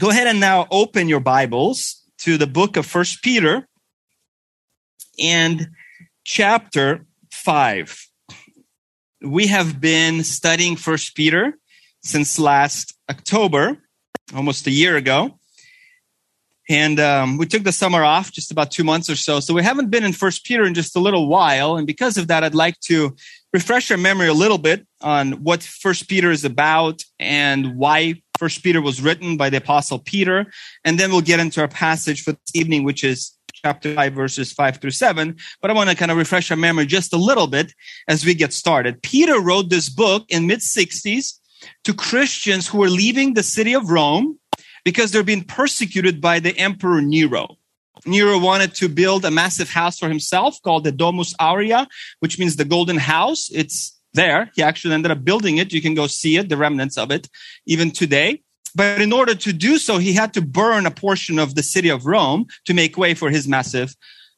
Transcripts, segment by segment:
go ahead and now open your Bibles to the book of First Peter and chapter 5. We have been studying First Peter since last October, almost a year ago. And um, we took the summer off, just about two months or so. So we haven't been in First Peter in just a little while. And because of that, I'd like to refresh our memory a little bit on what First Peter is about and why First Peter was written by the Apostle Peter. And then we'll get into our passage for this evening, which is chapter 5, verses 5 through 7. But I want to kind of refresh our memory just a little bit as we get started. Peter wrote this book in mid 60s to Christians who were leaving the city of Rome because they're being persecuted by the Emperor Nero. Nero wanted to build a massive house for himself called the Domus Aurea, which means the golden house. It's there. He actually ended up building it. You can go see it, the remnants of it, even today. But in order to do so, he had to burn a portion of the city of Rome to make way for his massive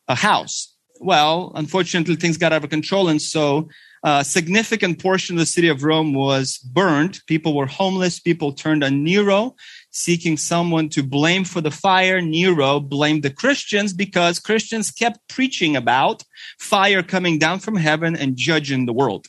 uh, house. Well, unfortunately, things got out of control. And so a significant portion of the city of Rome was burned. People were homeless. People turned on Nero, seeking someone to blame for the fire. Nero blamed the Christians because Christians kept preaching about fire coming down from heaven and judging the world.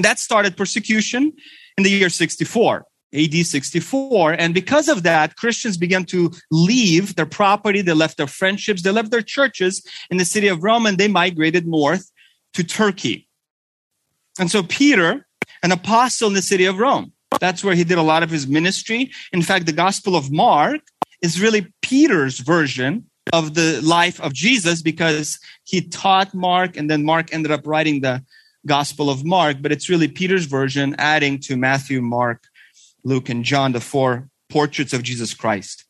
And that started persecution in the year 64. AD 64. And because of that, Christians began to leave their property. They left their friendships. They left their churches in the city of Rome and they migrated north to Turkey. And so Peter, an apostle in the city of Rome, that's where he did a lot of his ministry. In fact, the Gospel of Mark is really Peter's version of the life of Jesus because he taught Mark and then Mark ended up writing the Gospel of Mark, but it's really Peter's version, adding to Matthew, Mark, Luke, and John, the four portraits of Jesus Christ.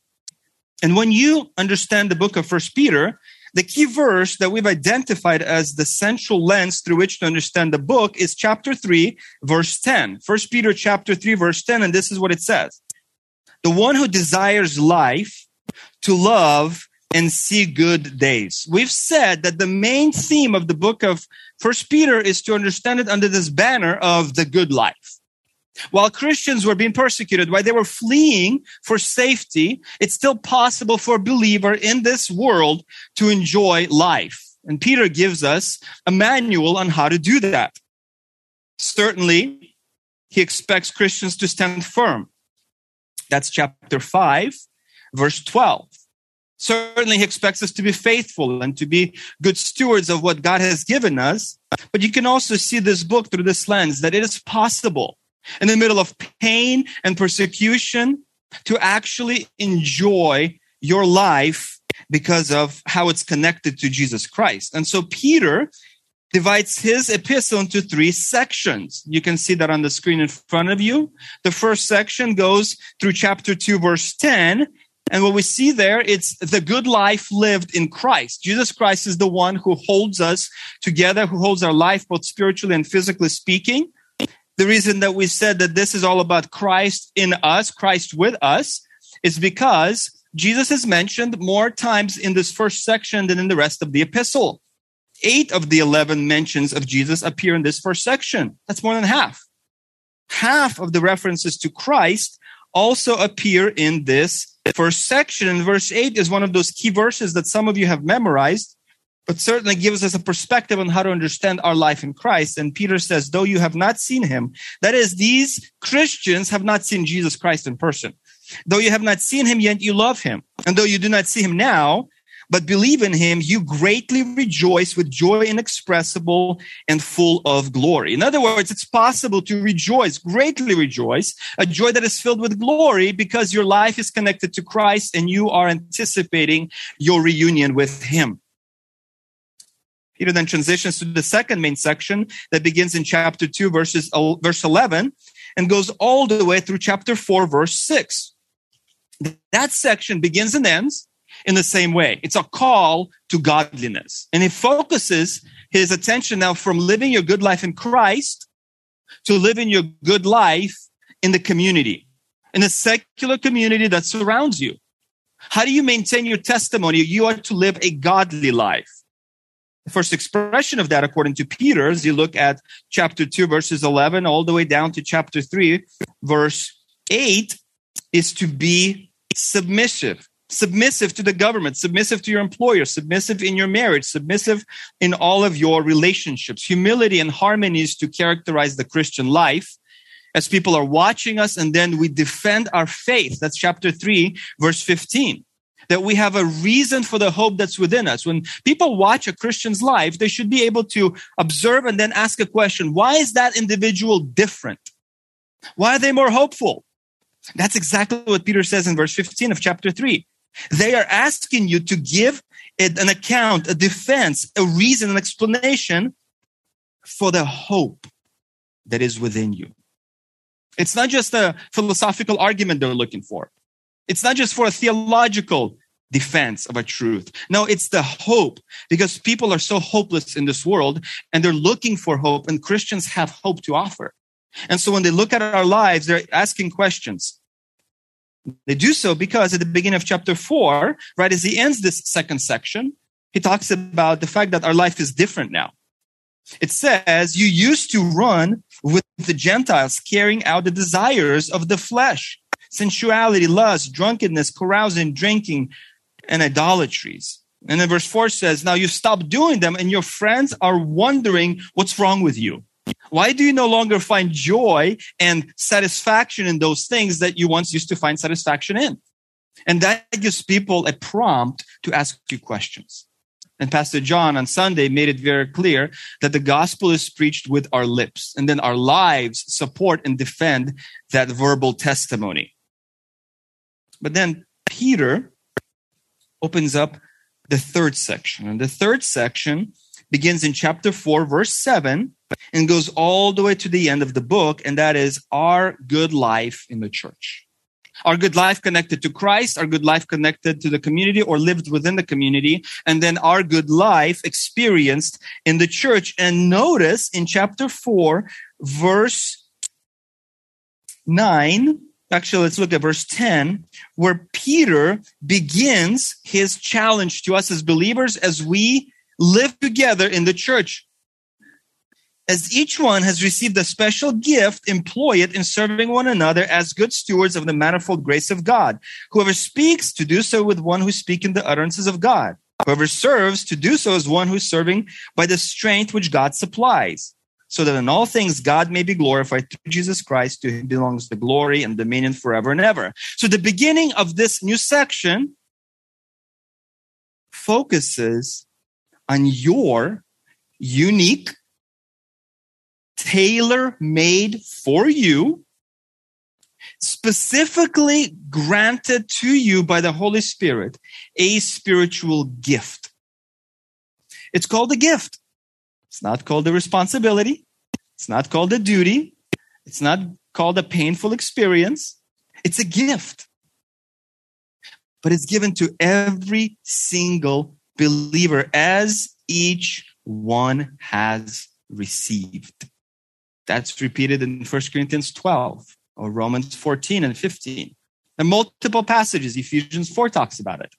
And when you understand the book of First Peter, the key verse that we've identified as the central lens through which to understand the book is chapter 3, verse 10. First Peter chapter 3, verse 10, and this is what it says. The one who desires life to love and see good days. We've said that the main theme of the book of First Peter is to understand it under this banner of the good life. While Christians were being persecuted, while they were fleeing for safety, it's still possible for a believer in this world to enjoy life. And Peter gives us a manual on how to do that. Certainly, he expects Christians to stand firm. That's chapter 5, verse 12. Certainly, he expects us to be faithful and to be good stewards of what God has given us. But you can also see this book through this lens that it is possible in the middle of pain and persecution to actually enjoy your life because of how it's connected to Jesus Christ. And so Peter divides his epistle into three sections. You can see that on the screen in front of you. The first section goes through chapter 2 verse 10 and what we see there, it's the good life lived in Christ. Jesus Christ is the one who holds us together, who holds our life both spiritually and physically speaking the reason that we said that this is all about Christ in us, Christ with us, is because Jesus is mentioned more times in this first section than in the rest of the epistle. Eight of the 11 mentions of Jesus appear in this first section. That's more than half. Half of the references to Christ also appear in this first section. And verse 8 is one of those key verses that some of you have memorized but certainly gives us a perspective on how to understand our life in Christ. And Peter says, though you have not seen him, that is, these Christians have not seen Jesus Christ in person. Though you have not seen him yet, you love him. And though you do not see him now, but believe in him, you greatly rejoice with joy inexpressible and full of glory. In other words, it's possible to rejoice, greatly rejoice, a joy that is filled with glory because your life is connected to Christ and you are anticipating your reunion with him. Peter then transitions to the second main section that begins in chapter 2, verses, verse 11, and goes all the way through chapter 4, verse 6. That section begins and ends in the same way. It's a call to godliness. And it focuses his attention now from living your good life in Christ to living your good life in the community, in the secular community that surrounds you. How do you maintain your testimony? You are to live a godly life. The first expression of that, according to Peter, as you look at chapter 2, verses 11, all the way down to chapter 3, verse 8, is to be submissive submissive to the government, submissive to your employer, submissive in your marriage, submissive in all of your relationships. Humility and harmony is to characterize the Christian life as people are watching us and then we defend our faith. That's chapter 3, verse 15. That we have a reason for the hope that's within us. When people watch a Christian's life, they should be able to observe and then ask a question. Why is that individual different? Why are they more hopeful? That's exactly what Peter says in verse 15 of chapter 3. They are asking you to give an account, a defense, a reason, an explanation for the hope that is within you. It's not just a philosophical argument they're looking for. It's not just for a theological defense of a truth. No, it's the hope because people are so hopeless in this world and they're looking for hope and Christians have hope to offer. And so when they look at our lives, they're asking questions. They do so because at the beginning of chapter four, right as he ends this second section, he talks about the fact that our life is different now. It says, You used to run with the Gentiles, carrying out the desires of the flesh, sensuality, lust, drunkenness, carousing, drinking, and idolatries. And then verse 4 says, Now you stop doing them, and your friends are wondering what's wrong with you. Why do you no longer find joy and satisfaction in those things that you once used to find satisfaction in? And that gives people a prompt to ask you questions. And Pastor John on Sunday made it very clear that the gospel is preached with our lips, and then our lives support and defend that verbal testimony. But then Peter opens up the third section. And the third section begins in chapter 4, verse 7, and goes all the way to the end of the book, and that is our good life in the church. Our good life connected to Christ, our good life connected to the community or lived within the community, and then our good life experienced in the church. And notice in chapter 4, verse 9, actually, let's look at verse 10, where Peter begins his challenge to us as believers as we live together in the church. As each one has received a special gift, employ it in serving one another as good stewards of the manifold grace of God. Whoever speaks, to do so with one who speaks in the utterances of God. Whoever serves, to do so as one who's serving by the strength which God supplies. So that in all things God may be glorified through Jesus Christ, to him belongs the glory and dominion forever and ever. So the beginning of this new section focuses on your unique tailor made for you, specifically granted to you by the Holy Spirit, a spiritual gift. It's called a gift. It's not called a responsibility. It's not called a duty. It's not called a painful experience. It's a gift. But it's given to every single believer as each one has received. That's repeated in 1 Corinthians 12 or Romans 14 and 15. And multiple passages, Ephesians 4 talks about it,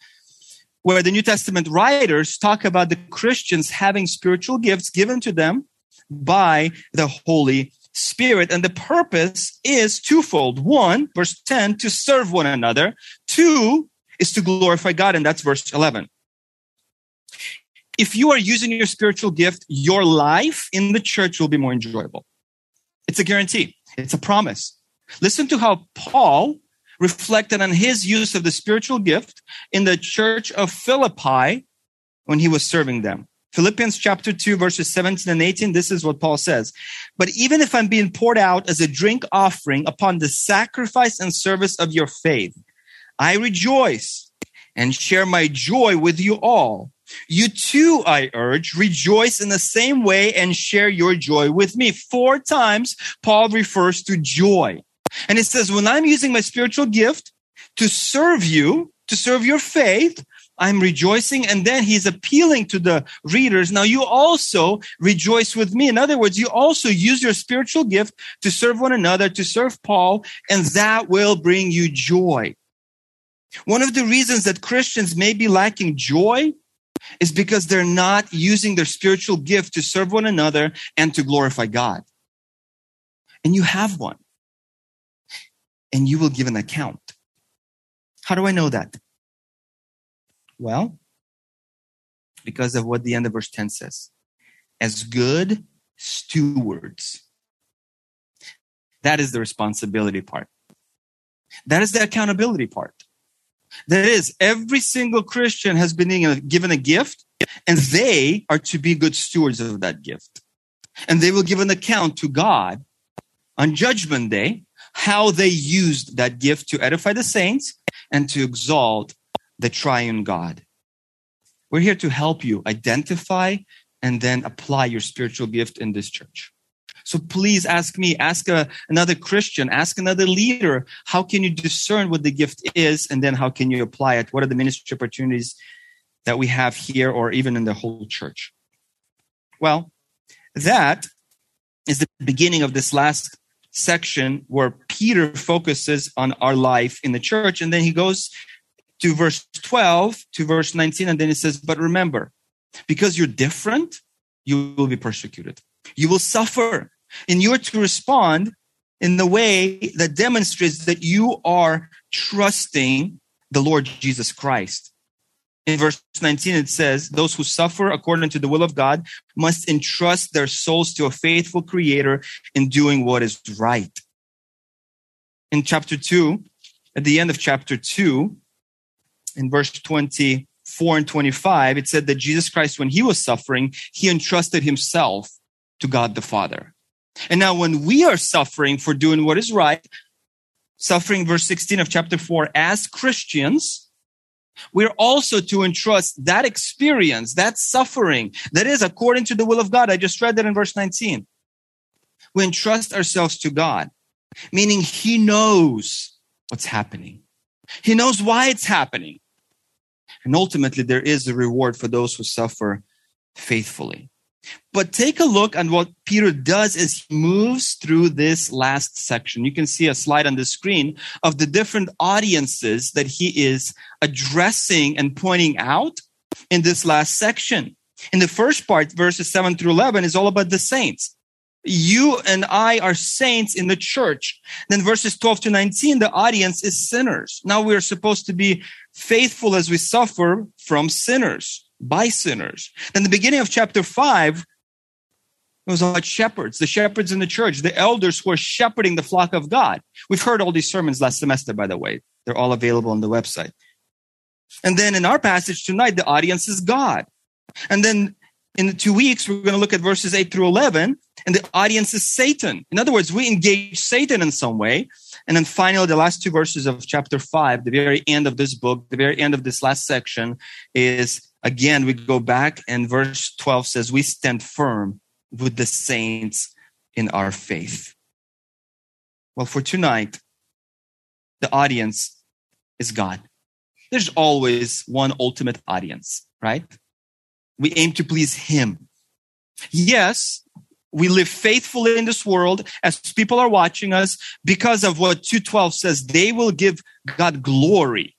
where the New Testament writers talk about the Christians having spiritual gifts given to them by the Holy Spirit. And the purpose is twofold. One, verse 10, to serve one another. Two, is to glorify God. And that's verse 11. If you are using your spiritual gift, your life in the church will be more enjoyable. It's a guarantee, it's a promise. Listen to how Paul reflected on his use of the spiritual gift in the church of Philippi when he was serving them. Philippians chapter 2, verses 17 and 18, this is what Paul says. But even if I'm being poured out as a drink offering upon the sacrifice and service of your faith, I rejoice and share my joy with you all. You too, I urge, rejoice in the same way and share your joy with me. Four times, Paul refers to joy. And it says, when I'm using my spiritual gift to serve you, to serve your faith, I'm rejoicing. And then he's appealing to the readers. Now you also rejoice with me. In other words, you also use your spiritual gift to serve one another, to serve Paul, and that will bring you joy. One of the reasons that Christians may be lacking joy is because they're not using their spiritual gift to serve one another and to glorify God. And you have one. And you will give an account. How do I know that? Well, because of what the end of verse 10 says. As good stewards. That is the responsibility part. That is the accountability part. That is, every single Christian has been given a gift, and they are to be good stewards of that gift. And they will give an account to God on Judgment Day how they used that gift to edify the saints and to exalt the triune God. We're here to help you identify and then apply your spiritual gift in this church. So please ask me, ask a, another Christian, ask another leader. How can you discern what the gift is? And then how can you apply it? What are the ministry opportunities that we have here or even in the whole church? Well, that is the beginning of this last section where Peter focuses on our life in the church. And then he goes to verse 12 to verse 19. And then he says, But remember, because you're different, you will be persecuted. You will suffer. And you are to respond in the way that demonstrates that you are trusting the Lord Jesus Christ. In verse 19, it says, Those who suffer according to the will of God must entrust their souls to a faithful creator in doing what is right. In chapter 2, at the end of chapter 2, in verse 24 and 25, it said that Jesus Christ, when he was suffering, he entrusted himself to God the Father. And now when we are suffering for doing what is right, suffering verse 16 of chapter 4 as Christians, we're also to entrust that experience, that suffering that is according to the will of God. I just read that in verse 19. We entrust ourselves to God, meaning He knows what's happening. He knows why it's happening. And ultimately, there is a reward for those who suffer faithfully. But take a look at what Peter does as he moves through this last section. You can see a slide on the screen of the different audiences that he is addressing and pointing out in this last section. In the first part, verses 7 through 11, is all about the saints. You and I are saints in the church. Then verses 12 to 19, the audience is sinners. Now we are supposed to be faithful as we suffer from sinners by sinners. Then the beginning of chapter 5 it was about shepherds, the shepherds in the church, the elders who are shepherding the flock of God. We've heard all these sermons last semester, by the way. They're all available on the website. And then in our passage tonight, the audience is God. And then in the two weeks, we're going to look at verses 8 through 11, and the audience is Satan. In other words, we engage Satan in some way. And then finally, the last two verses of chapter 5, the very end of this book, the very end of this last section is Again, we go back and verse 12 says, We stand firm with the saints in our faith. Well, for tonight, the audience is God. There's always one ultimate audience, right? We aim to please Him. Yes, we live faithfully in this world as people are watching us because of what 212 says they will give God glory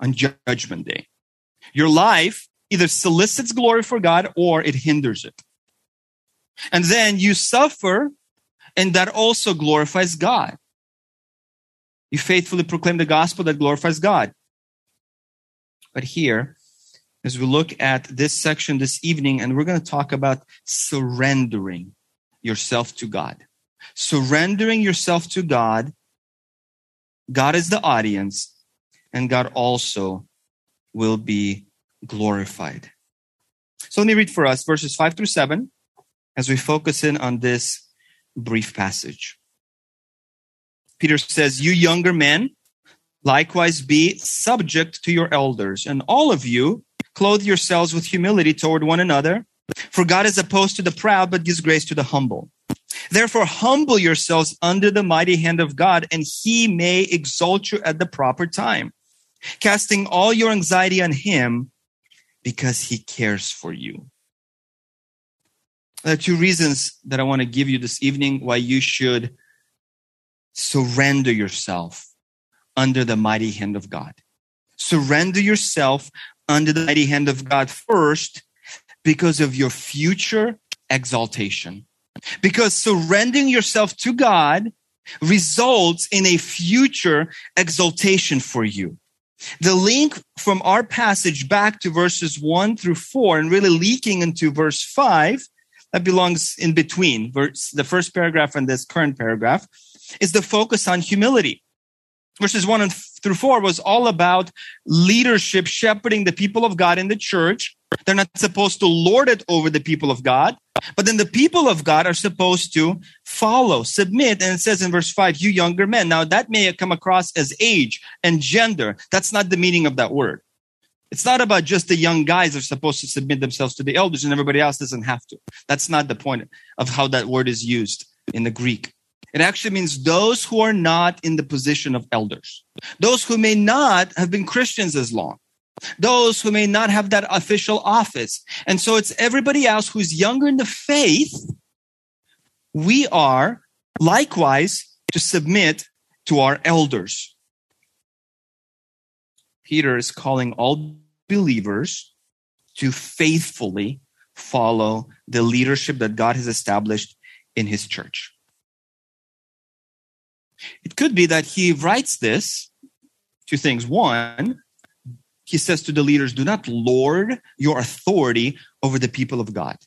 on judgment day. Your life either solicits glory for God or it hinders it. And then you suffer, and that also glorifies God. You faithfully proclaim the gospel that glorifies God. But here, as we look at this section this evening, and we're going to talk about surrendering yourself to God. Surrendering yourself to God. God is the audience, and God also will be glorified. So let me read for us verses 5 through 7 as we focus in on this brief passage. Peter says, You younger men, likewise be subject to your elders, and all of you clothe yourselves with humility toward one another. For God is opposed to the proud, but gives grace to the humble. Therefore, humble yourselves under the mighty hand of God, and he may exalt you at the proper time, casting all your anxiety on him because he cares for you. There are two reasons that I want to give you this evening why you should surrender yourself under the mighty hand of God. Surrender yourself under the mighty hand of God first because of your future exaltation. Because surrendering yourself to God results in a future exaltation for you. The link from our passage back to verses 1 through 4 and really leaking into verse 5 that belongs in between verse, the first paragraph and this current paragraph is the focus on humility. Verses 1 through 4 was all about leadership shepherding the people of God in the church. They're not supposed to lord it over the people of God, but then the people of God are supposed to follow, submit. And it says in verse 5, you younger men. Now that may come across as age and gender. That's not the meaning of that word. It's not about just the young guys are supposed to submit themselves to the elders and everybody else doesn't have to. That's not the point of how that word is used in the Greek. It actually means those who are not in the position of elders, those who may not have been Christians as long, those who may not have that official office. And so it's everybody else who's younger in the faith. We are likewise to submit to our elders. Peter is calling all believers to faithfully follow the leadership that God has established in his church. It could be that he writes this two things. One, he says to the leaders, do not lord your authority over the people of God.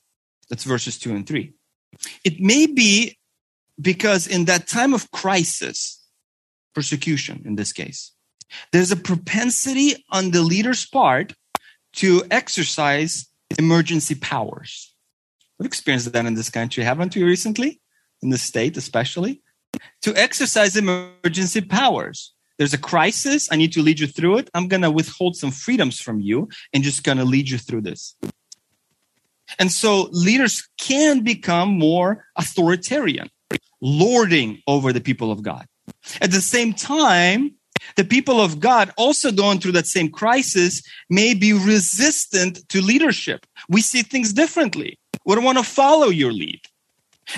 That's verses two and three. It may be because in that time of crisis, persecution in this case, there's a propensity on the leader's part to exercise emergency powers. We've experienced that in this country, haven't we recently? In the state, especially. To exercise emergency powers. There's a crisis. I need to lead you through it. I'm going to withhold some freedoms from you and just going to lead you through this. And so leaders can become more authoritarian, lording over the people of God. At the same time, the people of God, also going through that same crisis, may be resistant to leadership. We see things differently. We don't want to follow your lead.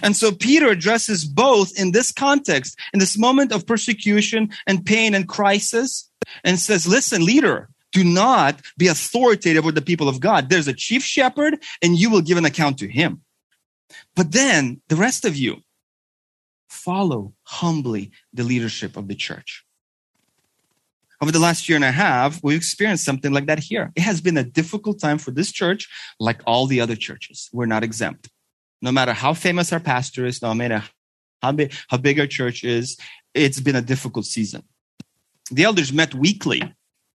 And so Peter addresses both in this context, in this moment of persecution and pain and crisis, and says, listen, leader, do not be authoritative with the people of God. There's a chief shepherd, and you will give an account to him. But then the rest of you follow humbly the leadership of the church over the last year and a half, we've experienced something like that here. It has been a difficult time for this church, like all the other churches. We're not exempt. No matter how famous our pastor is, no matter how big, how big our church is, it's been a difficult season. The elders met weekly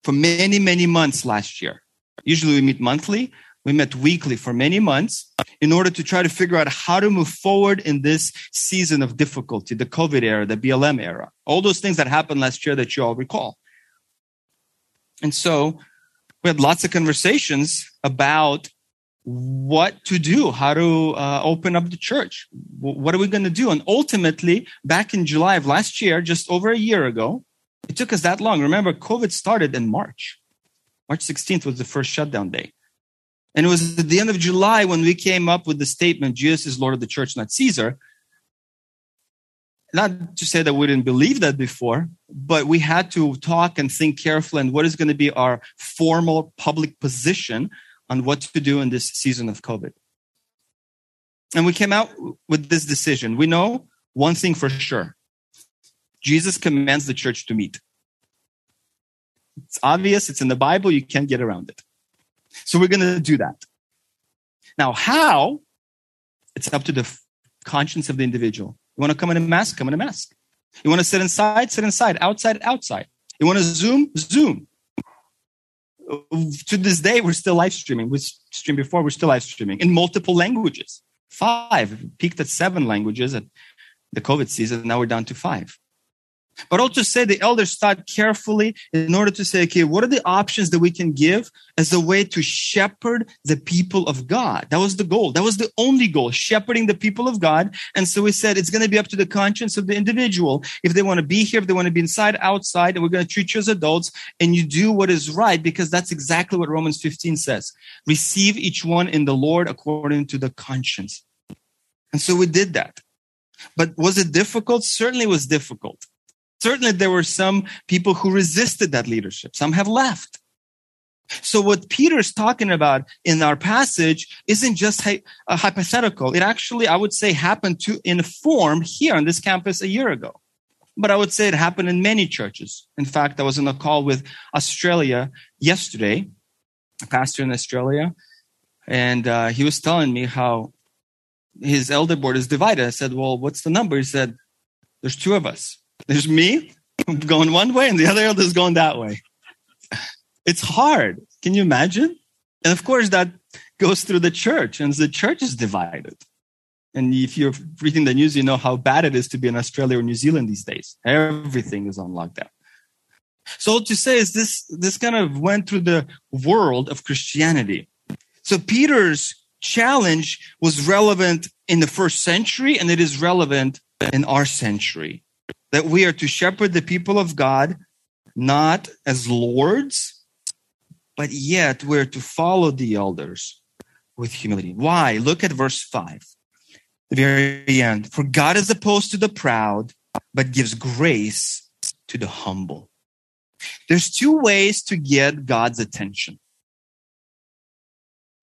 for many, many months last year. Usually we meet monthly. We met weekly for many months in order to try to figure out how to move forward in this season of difficulty, the COVID era, the BLM era, all those things that happened last year that you all recall. And so we had lots of conversations about what to do, how to uh, open up the church. What are we going to do? And ultimately, back in July of last year, just over a year ago, it took us that long. Remember, COVID started in March. March 16th was the first shutdown day. And it was at the end of July when we came up with the statement, Jesus is Lord of the church, not Caesar not to say that we didn't believe that before, but we had to talk and think carefully and what is going to be our formal public position on what to do in this season of COVID. And we came out with this decision. We know one thing for sure Jesus commands the church to meet. It's obvious, it's in the Bible, you can't get around it. So we're going to do that. Now, how? It's up to the conscience of the individual. You want to come in a mask? Come in a mask. You want to sit inside? Sit inside. Outside? Outside. You want to Zoom? Zoom. To this day, we're still live streaming. We streamed before, we're still live streaming in multiple languages. Five. Peaked at seven languages at the COVID season. Now we're down to five. But also say the elders thought carefully in order to say, okay, what are the options that we can give as a way to shepherd the people of God? That was the goal. That was the only goal, shepherding the people of God. And so we said it's going to be up to the conscience of the individual. If they want to be here, if they want to be inside, outside, and we're going to treat you as adults and you do what is right because that's exactly what Romans 15 says. Receive each one in the Lord according to the conscience. And so we did that. But was it difficult? Certainly was difficult. Certainly, there were some people who resisted that leadership. Some have left. So what Peter's talking about in our passage isn't just a hypothetical. It actually, I would say, happened to in form here on this campus a year ago. but I would say it happened in many churches. In fact, I was on a call with Australia yesterday, a pastor in Australia, and uh, he was telling me how his elder board is divided. I said, Well, what's the number? He said, There's two of us. There's me going one way, and the other elder is going that way. It's hard. Can you imagine? And of course, that goes through the church, and the church is divided. And if you're reading the news, you know how bad it is to be in Australia or New Zealand these days. Everything is on lockdown. So all to say is this this kind of went through the world of Christianity. So Peter's challenge was relevant in the first century and it is relevant in our century. That we are to shepherd the people of God not as lords, but yet we're to follow the elders with humility. Why? Look at verse 5 the very end. For God is opposed to the proud, but gives grace to the humble. There's two ways to get God's attention.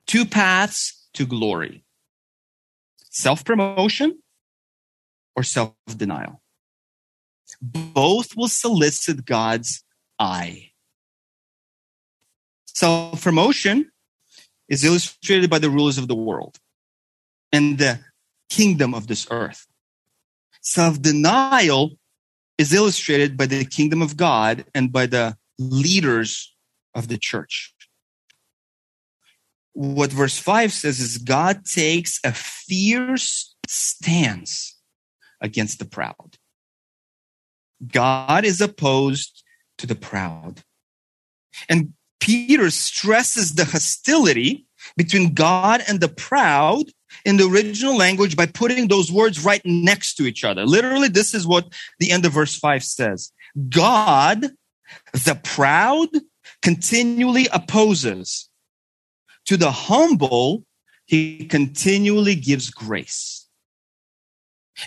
Two paths to glory. Self-promotion or self-denial. Both will solicit God's eye. Self-promotion is illustrated by the rulers of the world and the kingdom of this earth. Self denial is illustrated by the kingdom of God and by the leaders of the church. What verse 5 says is God takes a fierce stance against the proud. God is opposed to the proud. And Peter stresses the hostility between God and the proud in the original language by putting those words right next to each other. Literally, this is what the end of verse 5 says God, the proud, continually opposes. To the humble, he continually gives grace.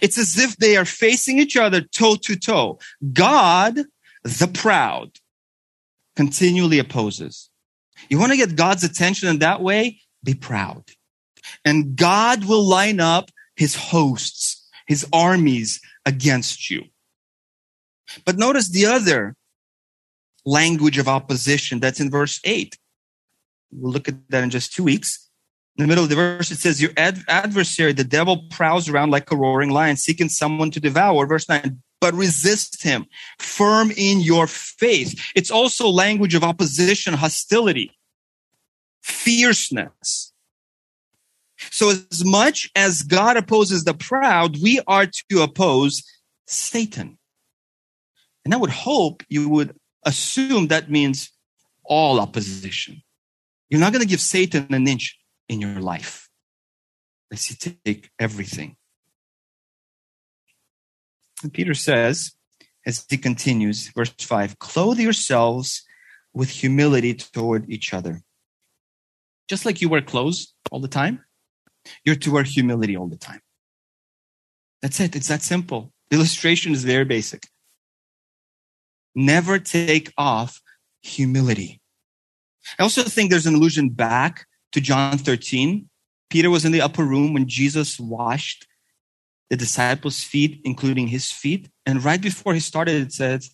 It's as if they are facing each other toe to toe. God, the proud, continually opposes. You want to get God's attention in that way? Be proud. And God will line up his hosts, his armies against you. But notice the other language of opposition that's in verse 8. We'll look at that in just two weeks. In the middle of the verse, it says, Your ad- adversary, the devil, prowls around like a roaring lion, seeking someone to devour. Verse 9, but resist him, firm in your faith. It's also language of opposition, hostility, fierceness. So as much as God opposes the proud, we are to oppose Satan. And I would hope you would assume that means all opposition. You're not going to give Satan an inch in your life. Let's see, take everything. And Peter says, as he continues, verse 5 clothe yourselves with humility toward each other. Just like you wear clothes all the time, you're to wear humility all the time. That's it. It's that simple. The illustration is very basic. Never take off humility. I also think there's an allusion back to John 13. Peter was in the upper room when Jesus washed the disciples' feet, including his feet. And right before he started, it says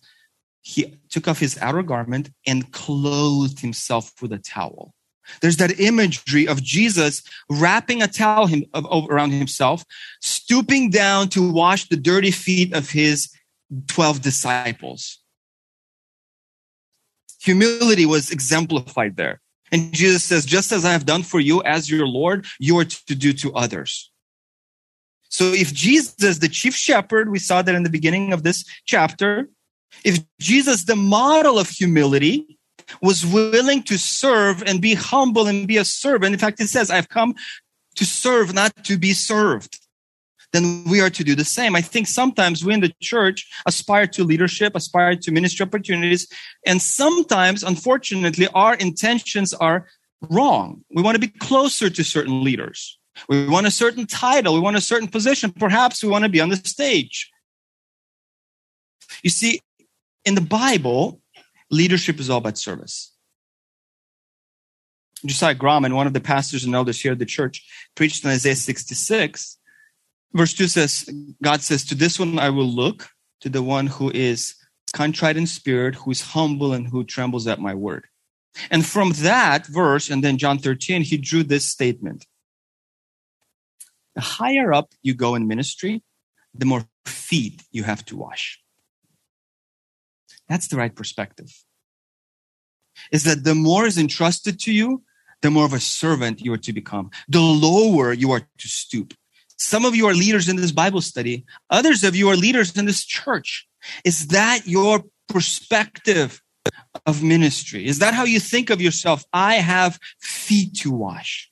he took off his outer garment and clothed himself with a towel. There's that imagery of Jesus wrapping a towel him, of, around himself, stooping down to wash the dirty feet of his 12 disciples. Humility was exemplified there. And Jesus says, just as I have done for you as your Lord, you are to do to others. So if Jesus, the chief shepherd, we saw that in the beginning of this chapter, if Jesus, the model of humility, was willing to serve and be humble and be a servant. In fact, it says, I've come to serve, not to be served. Then we are to do the same. I think sometimes we in the church aspire to leadership, aspire to ministry opportunities. And sometimes, unfortunately, our intentions are wrong. We want to be closer to certain leaders. We want a certain title. We want a certain position. Perhaps we want to be on the stage. You see, in the Bible, leadership is all about service. Josiah Grauman, one of the pastors and elders here at the church, preached in Isaiah 66. Verse 2 says, God says, To this one I will look, to the one who is contrite in spirit, who is humble, and who trembles at my word. And from that verse, and then John 13, he drew this statement. The higher up you go in ministry, the more feet you have to wash. That's the right perspective. Is that the more is entrusted to you, the more of a servant you are to become. The lower you are to stoop. Some of you are leaders in this Bible study. Others of you are leaders in this church. Is that your perspective of ministry? Is that how you think of yourself? I have feet to wash.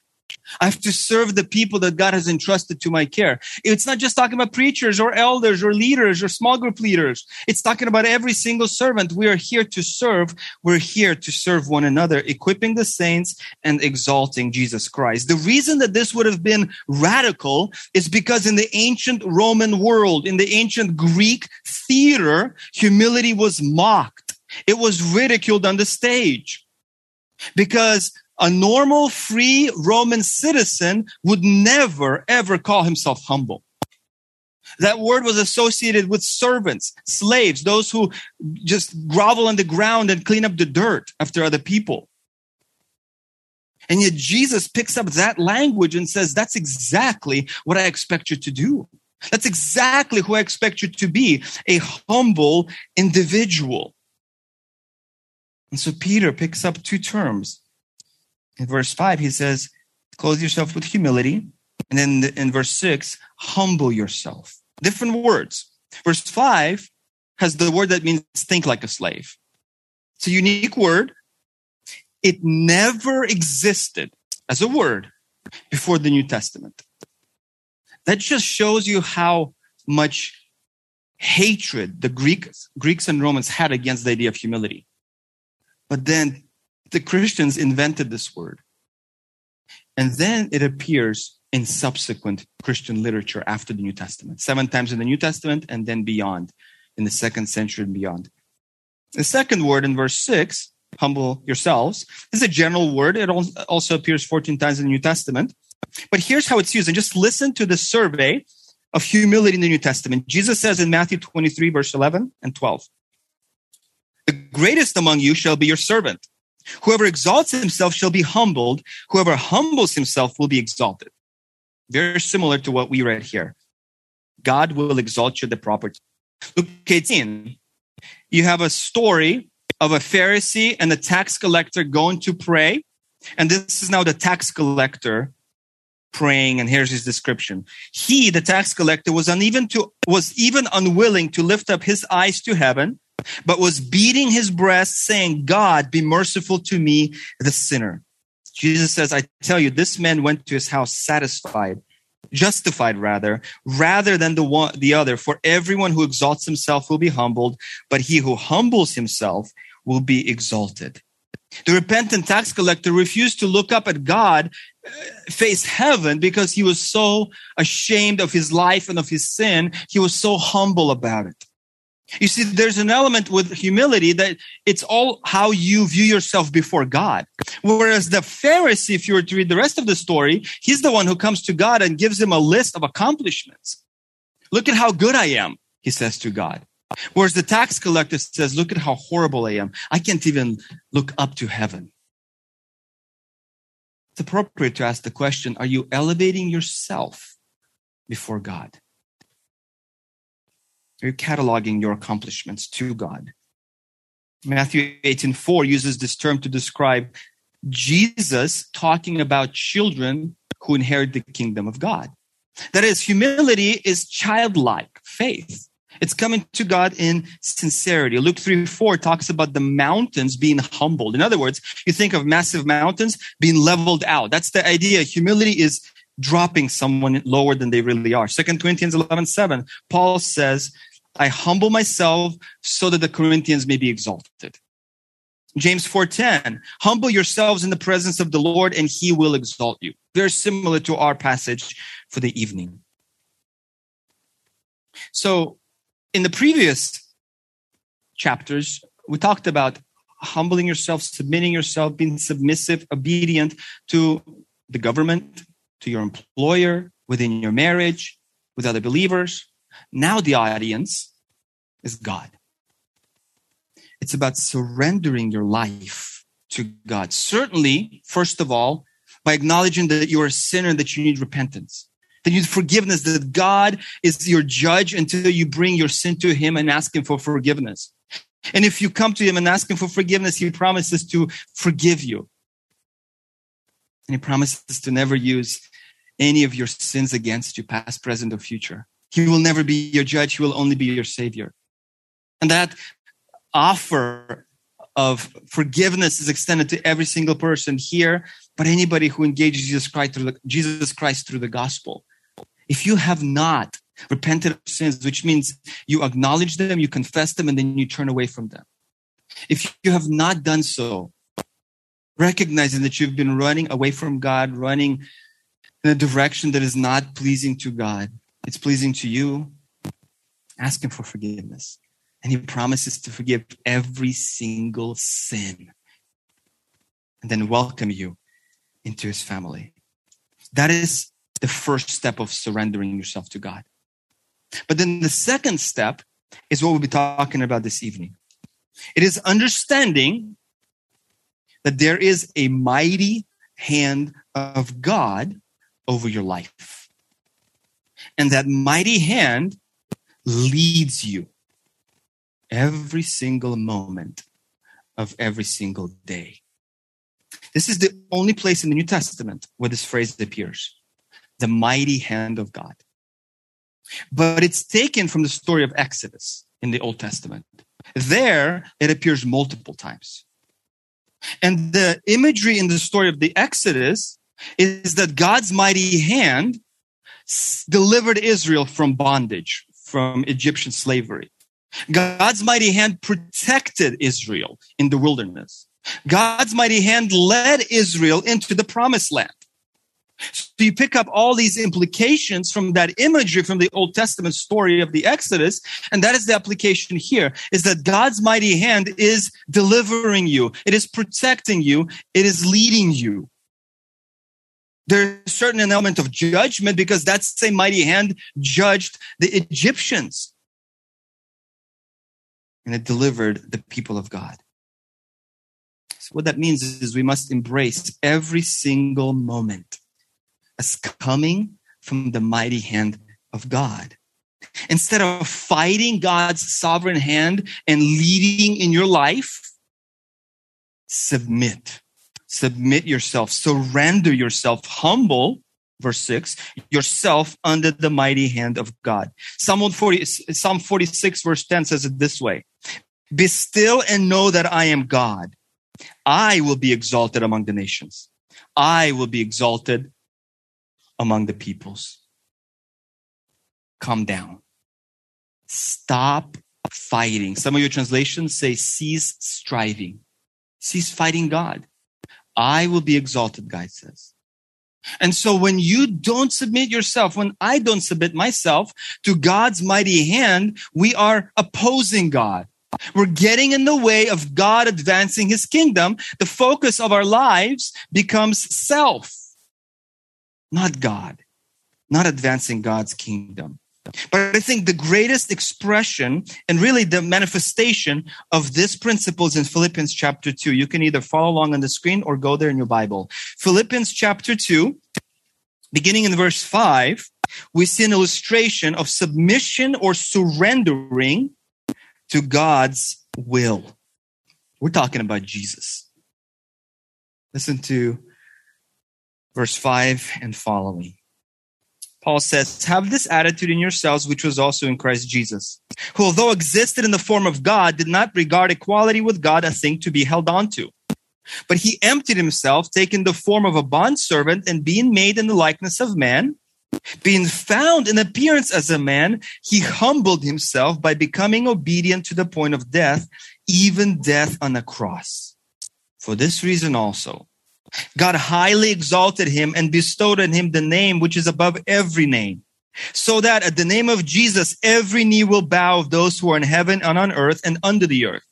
I have to serve the people that God has entrusted to my care. It's not just talking about preachers or elders or leaders or small group leaders. It's talking about every single servant. We are here to serve. We're here to serve one another, equipping the saints and exalting Jesus Christ. The reason that this would have been radical is because in the ancient Roman world, in the ancient Greek theater, humility was mocked. It was ridiculed on the stage because a normal free Roman citizen would never ever call himself humble. That word was associated with servants, slaves, those who just grovel on the ground and clean up the dirt after other people. And yet Jesus picks up that language and says, that's exactly what I expect you to do. That's exactly who I expect you to be, a humble individual. And so Peter picks up two terms in verse 5, he says, Clothe yourself with humility. And then in verse 6, humble yourself. Different words. Verse 5 has the word that means think like a slave. It's a unique word. It never existed as a word before the New Testament. That just shows you how much hatred the Greeks, Greeks and Romans had against the idea of humility. But then the Christians invented this word. And then it appears in subsequent Christian literature after the New Testament, seven times in the New Testament and then beyond in the second century and beyond. The second word in verse six, humble yourselves, is a general word. It also appears 14 times in the New Testament. But here's how it's used. And just listen to the survey of humility in the New Testament. Jesus says in Matthew 23, verse 11 and 12, the greatest among you shall be your servant. Whoever exalts himself shall be humbled. Whoever humbles himself will be exalted. Very similar to what we read here. God will exalt you at the proper time. Luke 18. You have a story of a Pharisee and a tax collector going to pray. And this is now the tax collector praying. And here's his description. He, the tax collector, was uneven to, was even unwilling to lift up his eyes to heaven but was beating his breast, saying, God, be merciful to me, the sinner. Jesus says, I tell you, this man went to his house satisfied, justified rather, rather than the one, the other. For everyone who exalts himself will be humbled, but he who humbles himself will be exalted. The repentant tax collector refused to look up at God, uh, face heaven, because he was so ashamed of his life and of his sin. He was so humble about it. You see, there's an element with humility that it's all how you view yourself before God. Whereas the Pharisee, if you were to read the rest of the story, he's the one who comes to God and gives him a list of accomplishments. Look at how good I am, he says to God. Whereas the tax collector says, look at how horrible I am. I can't even look up to heaven. It's appropriate to ask the question, are you elevating yourself before God? You're cataloging your accomplishments to God. Matthew 18 4 uses this term to describe Jesus talking about children who inherit the kingdom of God. That is, humility is childlike faith. It's coming to God in sincerity. Luke 3 4 talks about the mountains being humbled. In other words, you think of massive mountains being leveled out. That's the idea. Humility is dropping someone lower than they really are. Second Corinthians 11 7, Paul says, I humble myself so that the Corinthians may be exalted. James 4:10 Humble yourselves in the presence of the Lord and he will exalt you. Very similar to our passage for the evening. So, in the previous chapters, we talked about humbling yourself, submitting yourself, being submissive, obedient to the government, to your employer, within your marriage, with other believers. Now the audience is God. It's about surrendering your life to God. Certainly, first of all, by acknowledging that you're a sinner and that you need repentance. That you need forgiveness, that God is your judge until you bring your sin to Him and ask Him for forgiveness. And if you come to Him and ask Him for forgiveness, He promises to forgive you. And He promises to never use any of your sins against you, past, present, or future. He will never be your judge. He will only be your savior. And that offer of forgiveness is extended to every single person here, but anybody who engages Jesus Christ through the, Jesus Christ through the gospel. If you have not repented of sins, which means you acknowledge them, you confess them, and then you turn away from them. If you have not done so, recognizing that you've been running away from God, running in a direction that is not pleasing to God, it's pleasing to you, ask Him for forgiveness. And He promises to forgive every single sin and then welcome you into His family. That is the first step of surrendering yourself to God. But then the second step is what we'll be talking about this evening. It is understanding that there is a mighty hand of God over your life. And that mighty hand leads you every single moment of every single day. This is the only place in the New Testament where this phrase appears the mighty hand of God. But it's taken from the story of Exodus in the Old Testament. There, it appears multiple times. And the imagery in the story of the Exodus is that God's mighty hand delivered Israel from bondage, from Egyptian slavery. God's mighty hand protected Israel in the wilderness. God's mighty hand led Israel into the promised land. So you pick up all these implications from that imagery from the Old Testament story of the Exodus. And that is the application here is that God's mighty hand is delivering you. It is protecting you. It is leading you there's certain an element of judgment because that same mighty hand judged the Egyptians. And it delivered the people of God. So what that means is we must embrace every single moment as coming from the mighty hand of God. Instead of fighting God's sovereign hand and leading in your life, submit submit yourself, surrender yourself, humble, verse 6, yourself under the mighty hand of God. Psalm 40, Psalm 46, verse 10 says it this way Be still and know that I am God. I will be exalted among the nations, I will be exalted among the peoples. Calm down. Stop fighting. Some of your translations say cease striving. Cease fighting God. I will be exalted, God says. And so when you don't submit yourself, when I don't submit myself to God's mighty hand, we are opposing God. We're getting in the way of God advancing his kingdom. The focus of our lives becomes self, not God, not advancing God's kingdom. But I think the greatest expression and really the manifestation of this principle is in Philippians chapter 2. You can either follow along on the screen or go there in your Bible. Philippians chapter 2, beginning in verse 5, we see an illustration of submission or surrendering to God's will. We're talking about Jesus. Listen to verse 5 and following. Paul says, have this attitude in yourselves, which was also in Christ Jesus, who although existed in the form of God, did not regard equality with God a thing to be held on to. But he emptied himself, taking the form of a bondservant and being made in the likeness of man. Being found in appearance as a man, he humbled himself by becoming obedient to the point of death, even death on a cross. For this reason also, God highly exalted him and bestowed on him the name which is above every name, so that at the name of Jesus, every knee will bow of those who are in heaven and on earth and under the earth,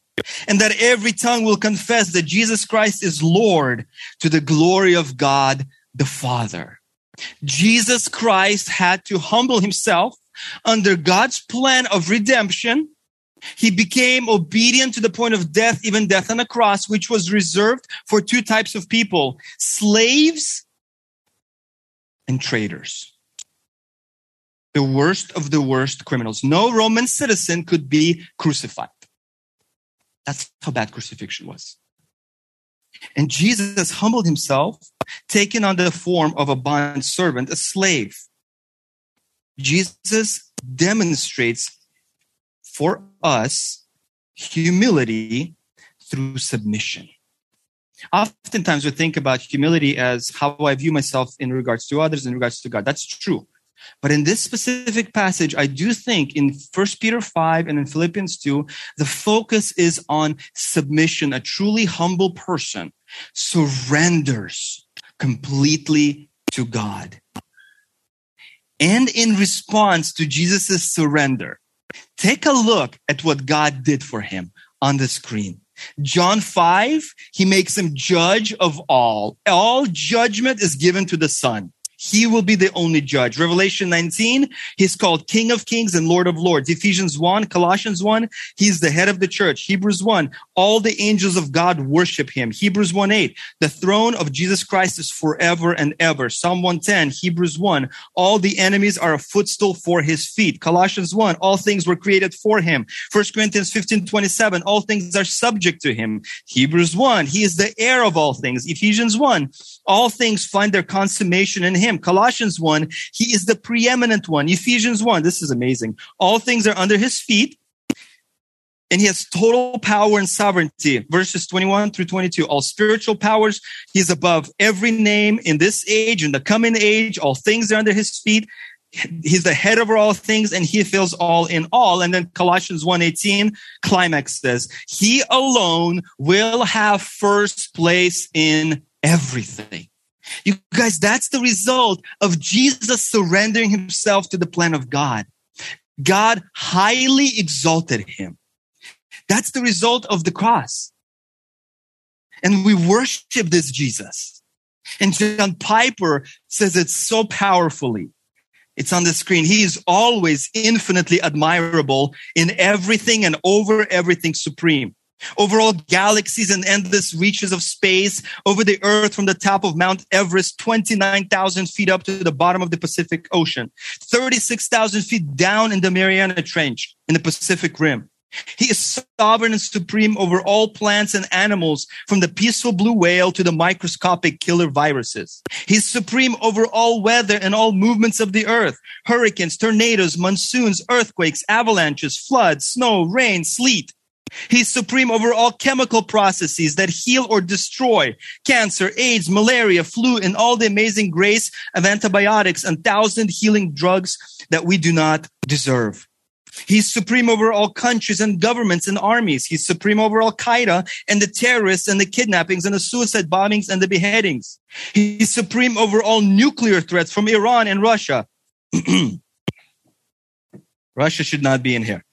and that every tongue will confess that Jesus Christ is Lord to the glory of God the Father. Jesus Christ had to humble himself under God's plan of redemption He became obedient to the point of death, even death on the cross, which was reserved for two types of people slaves and traitors. The worst of the worst criminals. No Roman citizen could be crucified. That's how bad crucifixion was. And Jesus humbled himself, taking on the form of a bond servant, a slave. Jesus demonstrates for us humility through submission. Oftentimes we think about humility as how I view myself in regards to others, in regards to God. That's true. But in this specific passage, I do think in 1 Peter 5 and in Philippians 2, the focus is on submission. A truly humble person surrenders completely to God. And in response to Jesus' surrender, take a look at what God did for him on the screen. John 5, he makes him judge of all. All judgment is given to the Son. He will be the only judge. Revelation 19, he's called King of Kings and Lord of Lords. Ephesians 1, Colossians 1, he's the head of the church. Hebrews 1, all the angels of God worship him. Hebrews 1 8, the throne of Jesus Christ is forever and ever. Psalm 110, Hebrews 1, all the enemies are a footstool for his feet. Colossians 1, all things were created for him. 1 Corinthians 15 27, all things are subject to him. Hebrews 1, he is the heir of all things. Ephesians 1, all things find their consummation in him. Colossians 1, he is the preeminent one. Ephesians 1, this is amazing. All things are under his feet and he has total power and sovereignty. Verses 21 through 22. All spiritual powers, he's above every name in this age and the coming age. All things are under his feet. He's the head over all things and he fills all in all. And then Colossians 1:18 climax says, he alone will have first place in everything. You guys, that's the result of Jesus surrendering himself to the plan of God. God highly exalted him. That's the result of the cross. And we worship this Jesus. And John Piper says it so powerfully. It's on the screen. He is always infinitely admirable in everything and over everything supreme over all galaxies and endless reaches of space, over the earth from the top of Mount Everest, 29,000 feet up to the bottom of the Pacific Ocean, 36,000 feet down in the Mariana Trench in the Pacific Rim. He is sovereign and supreme over all plants and animals, from the peaceful blue whale to the microscopic killer viruses. He's supreme over all weather and all movements of the earth hurricanes, tornadoes, monsoons, earthquakes, avalanches, floods, snow, rain, sleet. He's supreme over all chemical processes that heal or destroy cancer, AIDS, malaria, flu, and all the amazing grace of antibiotics and thousand healing drugs that we do not deserve. He's supreme over all countries and governments and armies. He's supreme over Al Qaeda and the terrorists and the kidnappings and the suicide bombings and the beheadings. He's supreme over all nuclear threats from Iran and Russia. Russia should not be in here.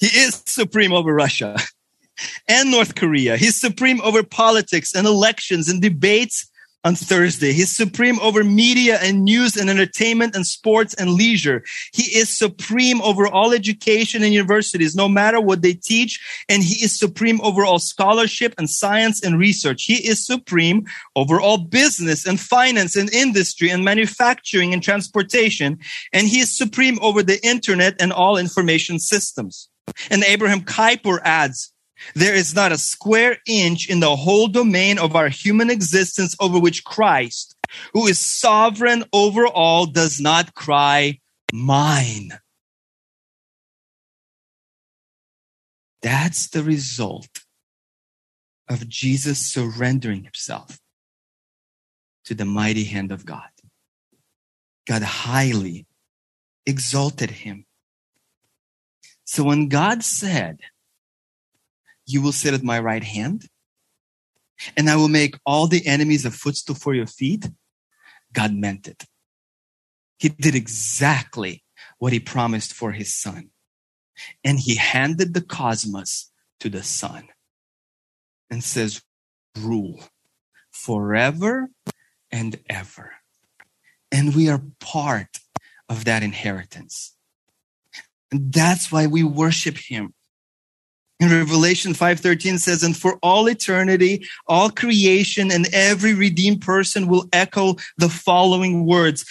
He is supreme over Russia and North Korea. He's supreme over politics and elections and debates on Thursday. He's supreme over media and news and entertainment and sports and leisure. He is supreme over all education and universities, no matter what they teach. And he is supreme over all scholarship and science and research. He is supreme over all business and finance and industry and manufacturing and transportation. And he is supreme over the internet and all information systems. And Abraham Kuyper adds, there is not a square inch in the whole domain of our human existence over which Christ, who is sovereign over all, does not cry, mine. That's the result of Jesus surrendering himself to the mighty hand of God. God highly exalted him so when God said, You will sit at my right hand, and I will make all the enemies a footstool for your feet, God meant it. He did exactly what he promised for his son. And he handed the cosmos to the son and says, Rule forever and ever. And we are part of that inheritance. And that's why we worship him. In Revelation 5:13 says, "And for all eternity, all creation and every redeemed person will echo the following words: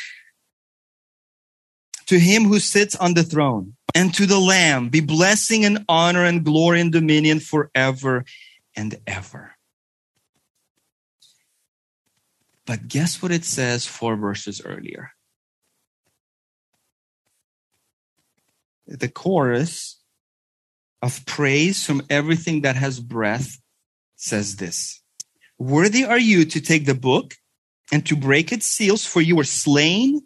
To him who sits on the throne and to the Lamb be blessing and honor and glory and dominion forever and ever." But guess what it says four verses earlier? The chorus of praise from everything that has breath says this Worthy are you to take the book and to break its seals, for you were slain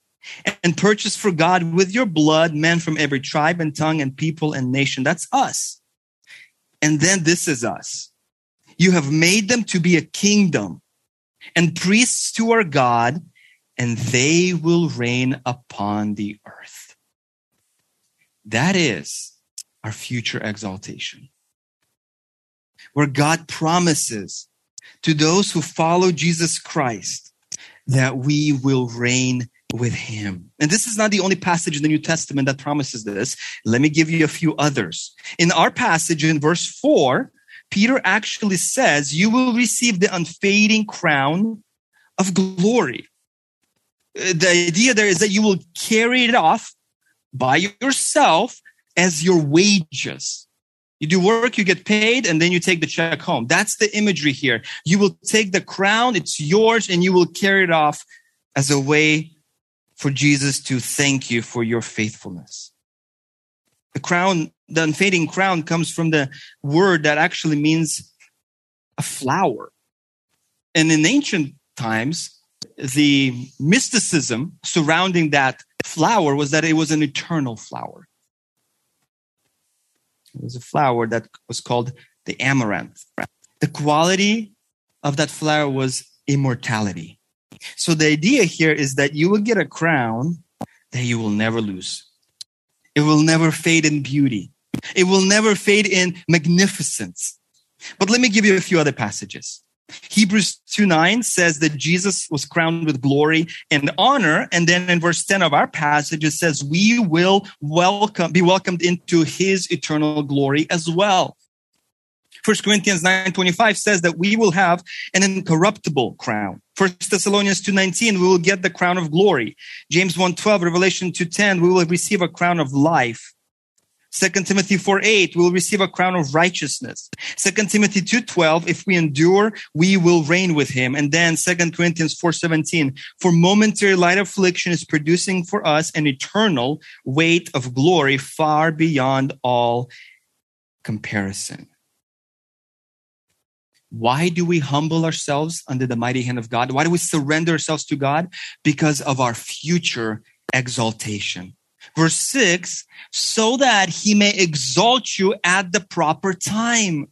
and purchased for God with your blood men from every tribe and tongue and people and nation. That's us. And then this is us. You have made them to be a kingdom and priests to our God, and they will reign upon the earth. That is our future exaltation, where God promises to those who follow Jesus Christ that we will reign with him. And this is not the only passage in the New Testament that promises this. Let me give you a few others. In our passage in verse 4, Peter actually says, You will receive the unfading crown of glory. Uh, the idea there is that you will carry it off by yourself as your wages. You do work, you get paid, and then you take the check home. That's the imagery here. You will take the crown, it's yours, and you will carry it off as a way for Jesus to thank you for your faithfulness. The crown, the unfading crown comes from the word that actually means a flower. And in ancient times, the mysticism surrounding that flower was that it was an eternal flower. It was a flower that was called the amaranth. The quality of that flower was immortality. So the idea here is that you will get a crown that you will never lose. It will never fade in beauty. It will never fade in magnificence. But let me give you a few other passages. Hebrews 2 9 says that Jesus was crowned with glory and honor. And then in verse 10 of our passage, it says, We will welcome, be welcomed into his eternal glory as well. First Corinthians 9:25 says that we will have an incorruptible crown. First Thessalonians 2:19 we will get the crown of glory. James 1:12 Revelation 2:10 we will receive a crown of life. 2 Timothy 4 8, we'll receive a crown of righteousness. 2 Timothy 2 12, if we endure, we will reign with him. And then 2 Corinthians 4 17, for momentary light affliction is producing for us an eternal weight of glory far beyond all comparison. Why do we humble ourselves under the mighty hand of God? Why do we surrender ourselves to God? Because of our future exaltation. Verse 6 so that he may exalt you at the proper time.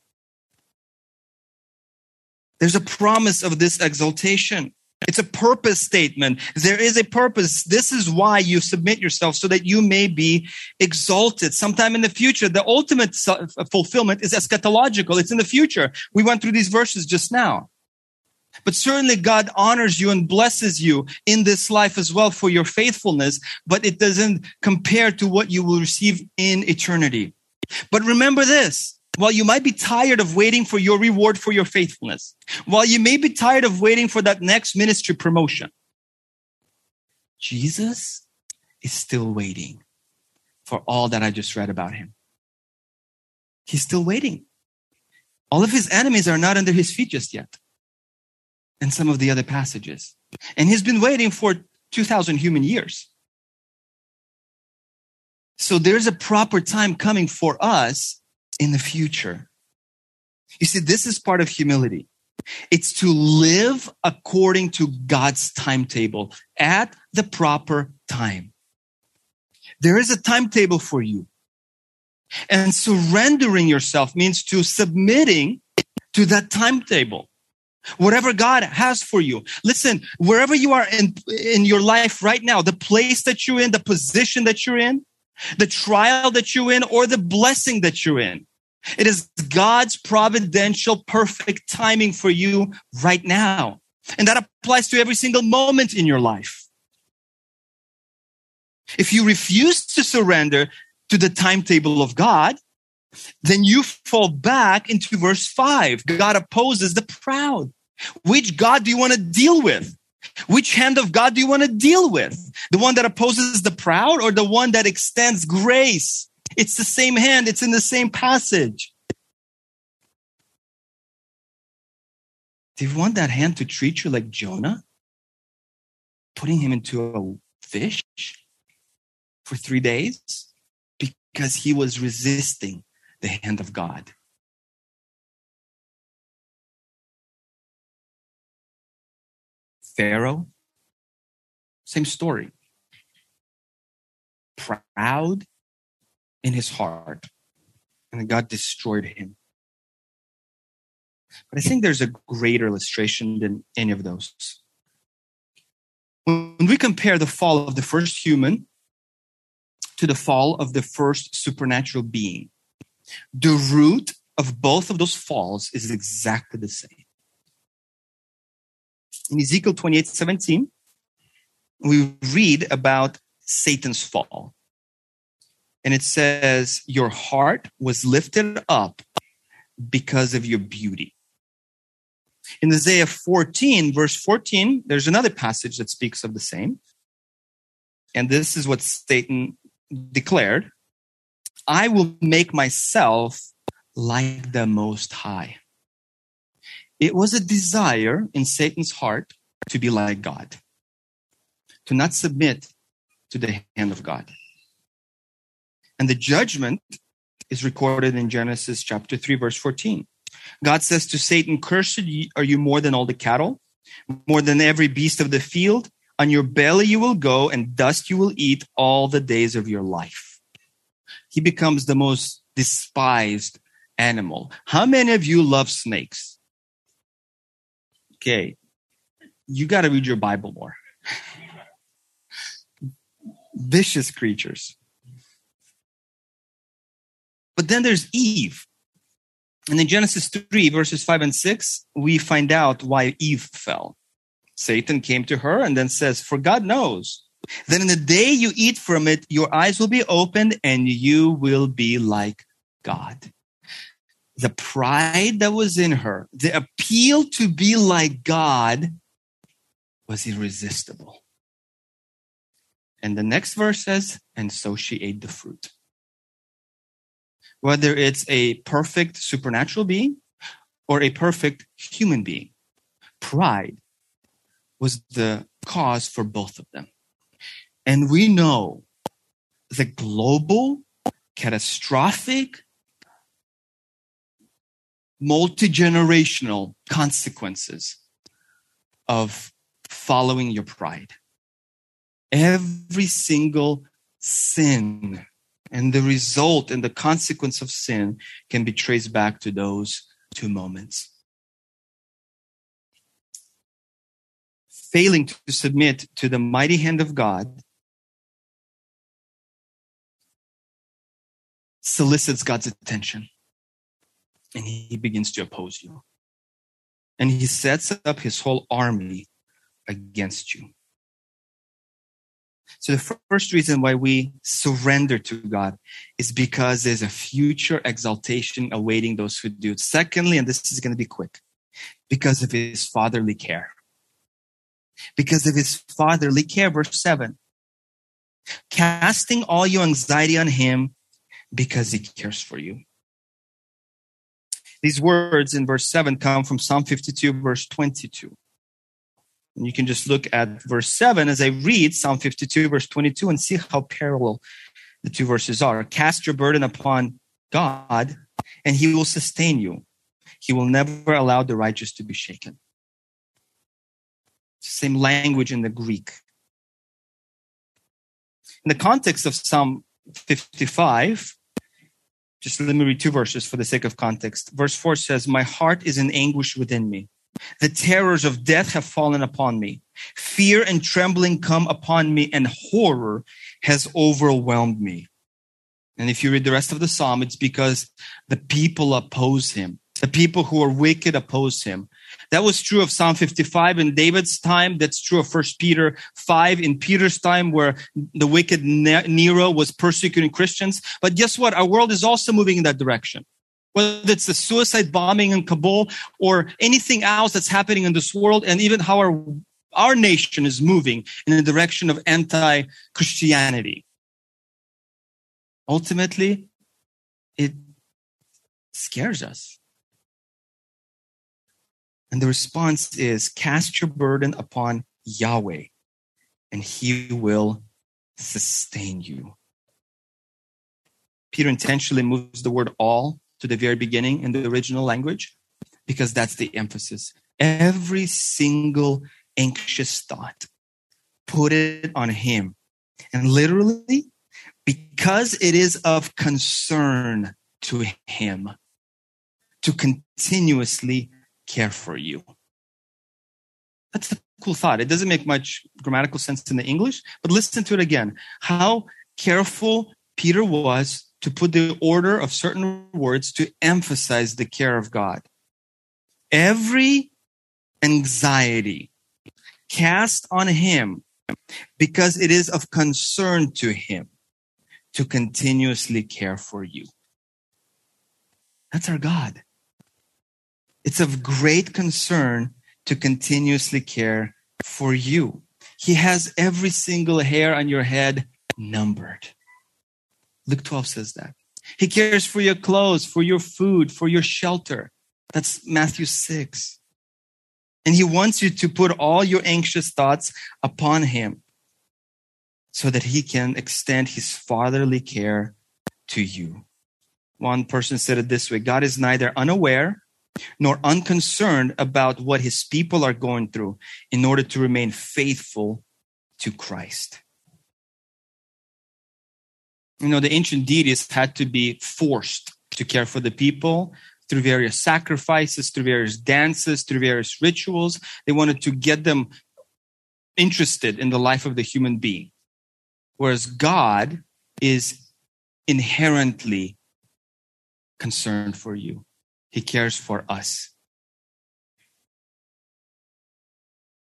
There's a promise of this exaltation. It's a purpose statement. There is a purpose. This is why you submit yourself so that you may be exalted sometime in the future. The ultimate fulfillment is eschatological. It's in the future. We went through these verses just now. But certainly God honors you and blesses you in this life as well for your faithfulness, but it doesn't compare to what you will receive in eternity. But remember this. While you might be tired of waiting for your reward for your faithfulness, while you may be tired of waiting for that next ministry promotion, Jesus is still waiting for all that I just read about him. He's still waiting. All of his enemies are not under his feet just yet and some of the other passages. And he's been waiting for 2,000 human years. So there's a proper time coming for us in the future. You see, this is part of humility. It's to live according to God's timetable at the proper time. There is a timetable for you. And surrendering yourself means to submitting to that timetable whatever God has for you. Listen, wherever you are in, in your life right now, the place that you're in, the position that you're in, the trial that you're in, or the blessing that you're in, it is God's providential, perfect timing for you right now. And that applies to every single moment in your life. If you refuse to surrender, to the timetable of God, then you fall back into verse five. God opposes the proud. Which God do you want to deal with? Which hand of God do you want to deal with? The one that opposes the proud or the one that extends grace? It's the same hand. It's in the same passage. Do you want that hand to treat you like Jonah? Putting him into a fish for three days? Because he was resisting the hand of God. Pharaoh, same story. Proud in his heart, and God destroyed him. But I think there's a greater illustration than any of those. When we compare the fall of the first human to the fall of the first supernatural being, the root of both of those falls is exactly the same. In Ezekiel 28 17, we read about Satan's fall. And it says, Your heart was lifted up because of your beauty. In Isaiah 14, verse 14, there's another passage that speaks of the same. And this is what Satan declared I will make myself like the Most High. It was a desire in Satan's heart to be like God, to not submit to the hand of God. And the judgment is recorded in Genesis chapter 3, verse 14. God says to Satan, Cursed are you more than all the cattle, more than every beast of the field. On your belly you will go, and dust you will eat all the days of your life. He becomes the most despised animal. How many of you love snakes? Okay, you got to read your Bible more. Vicious creatures. But then there's Eve. And in Genesis 3, verses 5 and 6, we find out why Eve fell. Satan came to her and then says, For God knows that in the day you eat from it, your eyes will be opened and you will be like God. The pride that was in her, the appeal to be like God was irresistible. And the next verse says, And so she ate the fruit whether it's a perfect supernatural being or a perfect human being. Pride was the cause for both of them. And we know the global, catastrophic, multi generational consequences of following your pride. Every single sin and the result and the consequence of sin can be traced back to those two moments. Failing to submit to the mighty hand of God solicits God's attention and he begins to oppose you. And he sets up his whole army against you. So the first reason why we surrender to God is because there's a future exaltation awaiting those who do. Secondly, and this is going to be quick, because of his fatherly care. Because of his fatherly care, verse 7. Casting all your anxiety on him because he cares for you. These words in verse 7 come from Psalm 52, verse 22. And you can just look at verse 7 as I read Psalm 52, verse 22, and see how parallel the two verses are. Cast your burden upon God, and he will sustain you. He will never allow the righteous to be shaken. Same language in the Greek. In the context of Psalm 55, just let me read two verses for the sake of context. Verse 4 says, My heart is in anguish within me. The terrors of death have fallen upon me. Fear and trembling come upon me, and horror has overwhelmed me. And if you read the rest of the psalm, it's because the people oppose him. The people who are wicked oppose him. That was true of Psalm 55 in David's time. That's true of First Peter 5 in Peter's time, where the wicked Nero was persecuting Christians. But guess what? Our world is also moving in that direction. Whether it's the suicide bombing in Kabul or anything else that's happening in this world, and even how our, our nation is moving in the direction of anti Christianity. Ultimately, it scares us. And the response is cast your burden upon Yahweh, and he will sustain you. Peter intentionally moves the word all to the very beginning in the original language because that's the emphasis. Every single anxious thought, put it on him. And literally, because it is of concern to him to continuously care for you. That's the cool thought. It doesn't make much grammatical sense in the English, but listen to it again. How careful Peter was to put the order of certain words to emphasize the care of God. Every anxiety cast on him because it is of concern to him to continuously care for you. That's our God. It's of great concern to continuously care for you. He has every single hair on your head numbered. Luke 12 says that. He cares for your clothes, for your food, for your shelter. That's Matthew 6. And he wants you to put all your anxious thoughts upon him so that he can extend his fatherly care to you. One person said it this way God is neither unaware nor unconcerned about what his people are going through in order to remain faithful to Christ. You know, the ancient deities had to be forced to care for the people through various sacrifices, through various dances, through various rituals. They wanted to get them interested in the life of the human being. Whereas God is inherently concerned for you. He cares for us.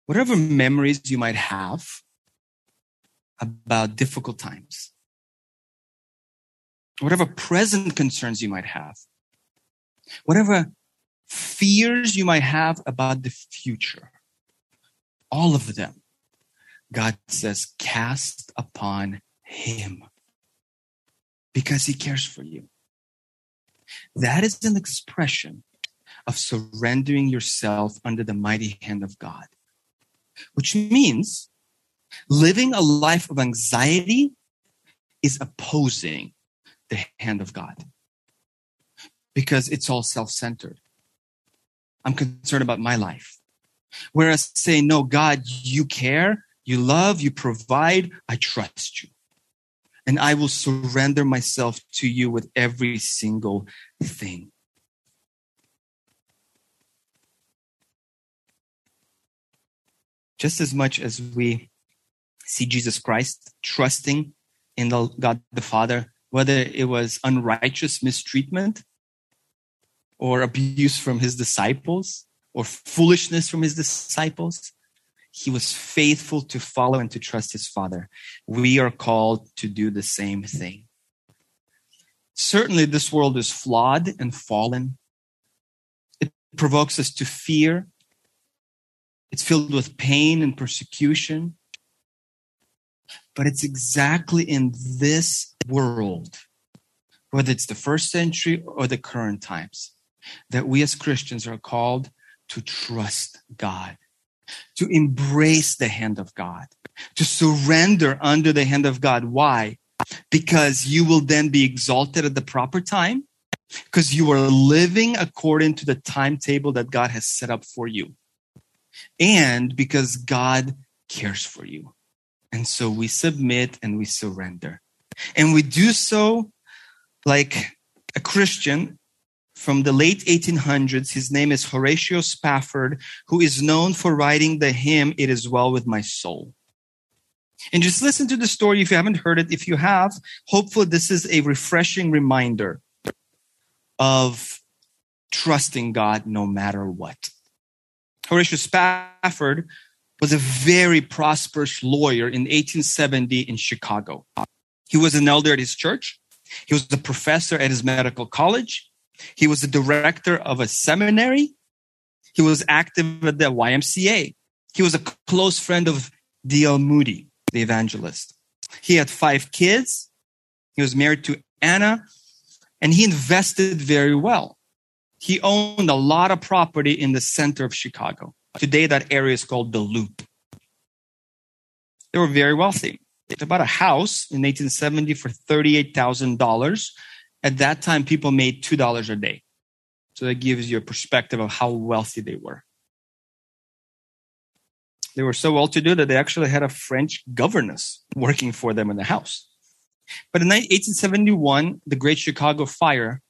Whatever memories you might have about difficult times, whatever present concerns you might have, whatever fears you might have about the future, all of them, God says, cast upon Him because He cares for you. That is an expression of surrendering yourself under the mighty hand of God, which means living a life of anxiety is opposing the hand of God because it's all self centered. I'm concerned about my life. Whereas saying, No, God, you care, you love, you provide, I trust you and I will surrender myself to you with every single thing. Just as much as we see Jesus Christ trusting in the God the Father, whether it was unrighteous mistreatment or abuse from his disciples or foolishness from his disciples, he was faithful to follow and to trust his father. We are called to do the same thing. Certainly, this world is flawed and fallen. It provokes us to fear. It's filled with pain and persecution. But it's exactly in this world, whether it's the first century or the current times, that we as Christians are called to trust God to embrace the hand of God, to surrender under the hand of God. Why? Because you will then be exalted at the proper time, because you are living according to the timetable that God has set up for you, and because God cares for you. And so we submit and we surrender. And we do so like a Christian from the late 1800s. His name is Horatio Spafford, who is known for writing the hymn, It Is Well With My Soul. And just listen to the story if you haven't heard it. If you have, hopefully this is a refreshing reminder of trusting God no matter what. Horatio Spafford was a very prosperous lawyer in 1870 in Chicago. He was an elder at his church. He was a professor at his medical college. He was the director of a seminary. He was active at the YMCA. He was a close friend of D.L. Moody, the evangelist. He had five kids. He was married to Anna and he invested very well. He owned a lot of property in the center of Chicago. Today, that area is called the Loop. They were very wealthy. They bought a house in 1870 for $38,000. At that time, people made $2 a day. So that gives you a perspective of how wealthy they were. They were so well to do that they actually had a French governess working for them in the house. But in 1871, the Great Chicago Fire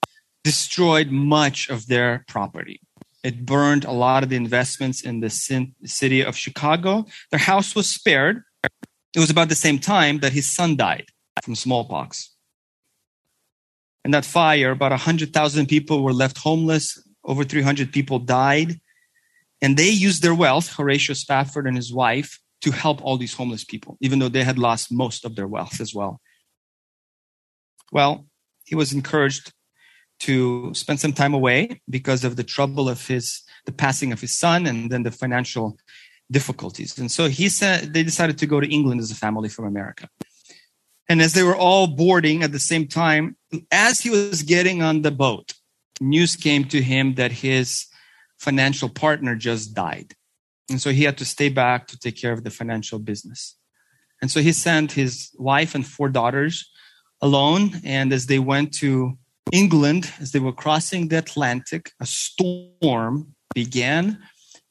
destroyed much of their property. It burned a lot of the investments in the city of Chicago. Their house was spared. It was about the same time that his son died from smallpox. In that fire, about 100,000 people were left homeless. Over 300 people died. And they used their wealth, Horatio Spafford and his wife, to help all these homeless people, even though they had lost most of their wealth as well. Well, he was encouraged to spend some time away because of the trouble of his the passing of his son and then the financial difficulties. And so he said they decided to go to England as a family from America. And as they were all boarding at the same time, as he was getting on the boat, news came to him that his financial partner just died. And so he had to stay back to take care of the financial business. And so he sent his wife and four daughters alone. And as they went to England, as they were crossing the Atlantic, a storm began.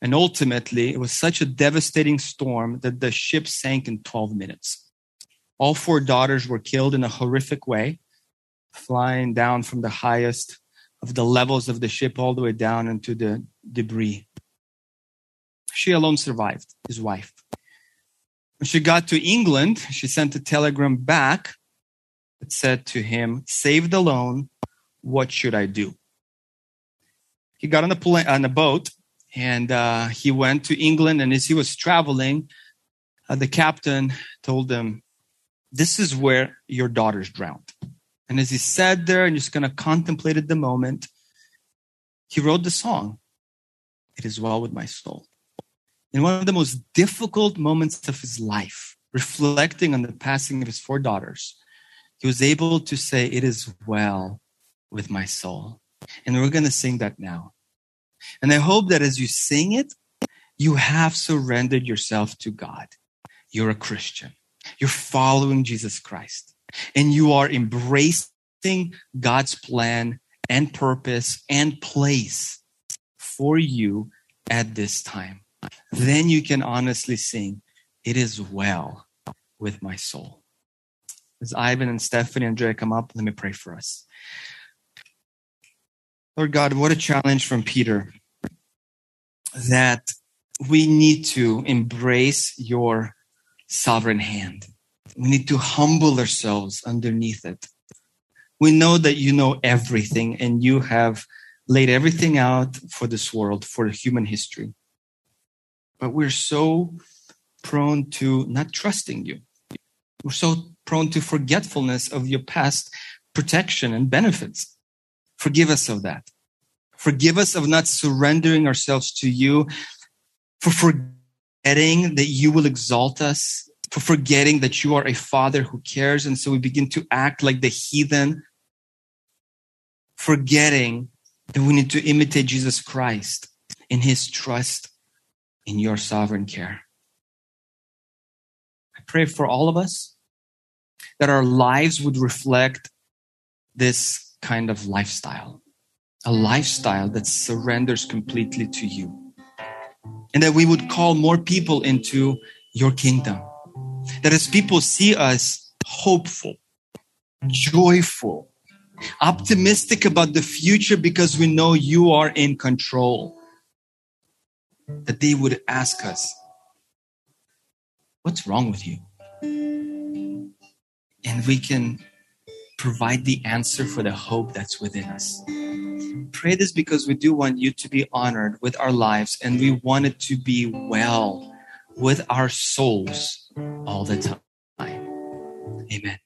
And ultimately, it was such a devastating storm that the ship sank in 12 minutes. All four daughters were killed in a horrific way, flying down from the highest of the levels of the ship all the way down into the debris. She alone survived, his wife. When she got to England, she sent a telegram back that said to him, Saved alone, what should I do? He got on a, plane, on a boat and uh, he went to England. And as he was traveling, uh, the captain told him, This is where your daughters drowned. And as he sat there and just kind of contemplated the moment, he wrote the song, It Is Well With My Soul. In one of the most difficult moments of his life, reflecting on the passing of his four daughters, he was able to say, It is well with my soul. And we're going to sing that now. And I hope that as you sing it, you have surrendered yourself to God. You're a Christian. You're following Jesus Christ. And you are embracing God's plan and purpose and place for you at this time. Then you can honestly sing, It is well with my soul. As Ivan and Stephanie and Andrea come up, let me pray for us. Lord God, what a challenge from Peter that we need to embrace your sovereign hand. We need to humble ourselves underneath it. We know that you know everything and you have laid everything out for this world, for human history. But we're so prone to not trusting you. We're so prone to forgetfulness of your past protection and benefits. Forgive us of that. Forgive us of not surrendering ourselves to you, for forgetting that you will exalt us, for forgetting that you are a father who cares. And so we begin to act like the heathen, forgetting that we need to imitate Jesus Christ in his trust in your sovereign care. I pray for all of us that our lives would reflect this kind of lifestyle, a lifestyle that surrenders completely to you. And that we would call more people into your kingdom. That as people see us hopeful, joyful, optimistic about the future because we know you are in control, that they would ask us, What's wrong with you? And we can provide the answer for the hope that's within us. Pray this because we do want you to be honored with our lives and we want it to be well with our souls all the time. Amen.